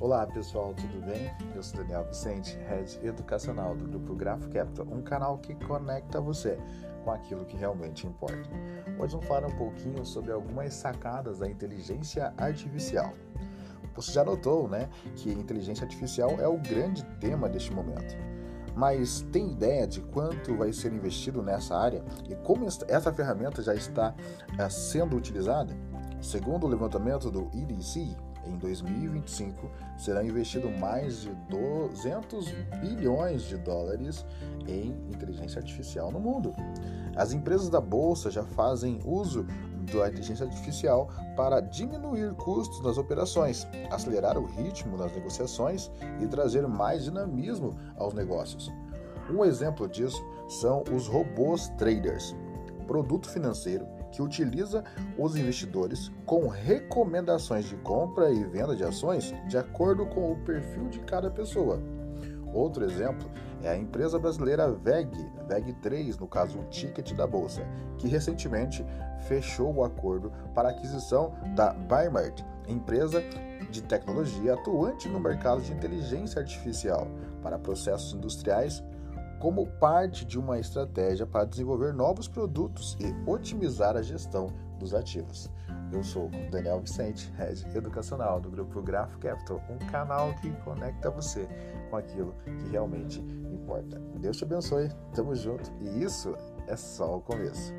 Olá pessoal, tudo bem? Eu sou Daniel Vicente, Head Educacional do Grupo Grafo Capital, um canal que conecta você com aquilo que realmente importa. Hoje vamos falar um pouquinho sobre algumas sacadas da inteligência artificial. Você já notou, né, que inteligência artificial é o grande tema deste momento. Mas tem ideia de quanto vai ser investido nessa área e como essa ferramenta já está eh, sendo utilizada? Segundo o levantamento do EDC, em 2025 será investido mais de 200 bilhões de dólares em inteligência artificial no mundo. As empresas da bolsa já fazem uso da inteligência artificial para diminuir custos nas operações, acelerar o ritmo das negociações e trazer mais dinamismo aos negócios. Um exemplo disso são os robôs traders, produto financeiro que utiliza os investidores com recomendações de compra e venda de ações de acordo com o perfil de cada pessoa. Outro exemplo é a empresa brasileira VEG, VEG3, no caso o ticket da bolsa, que recentemente fechou o acordo para aquisição da Bimart, empresa de tecnologia atuante no mercado de inteligência artificial para processos industriais como parte de uma estratégia para desenvolver novos produtos e otimizar a gestão dos ativos. Eu sou Daniel Vicente, Head Educacional do Grupo Graph Capital, um canal que conecta você com aquilo que realmente importa. Deus te abençoe, tamo junto e isso é só o começo.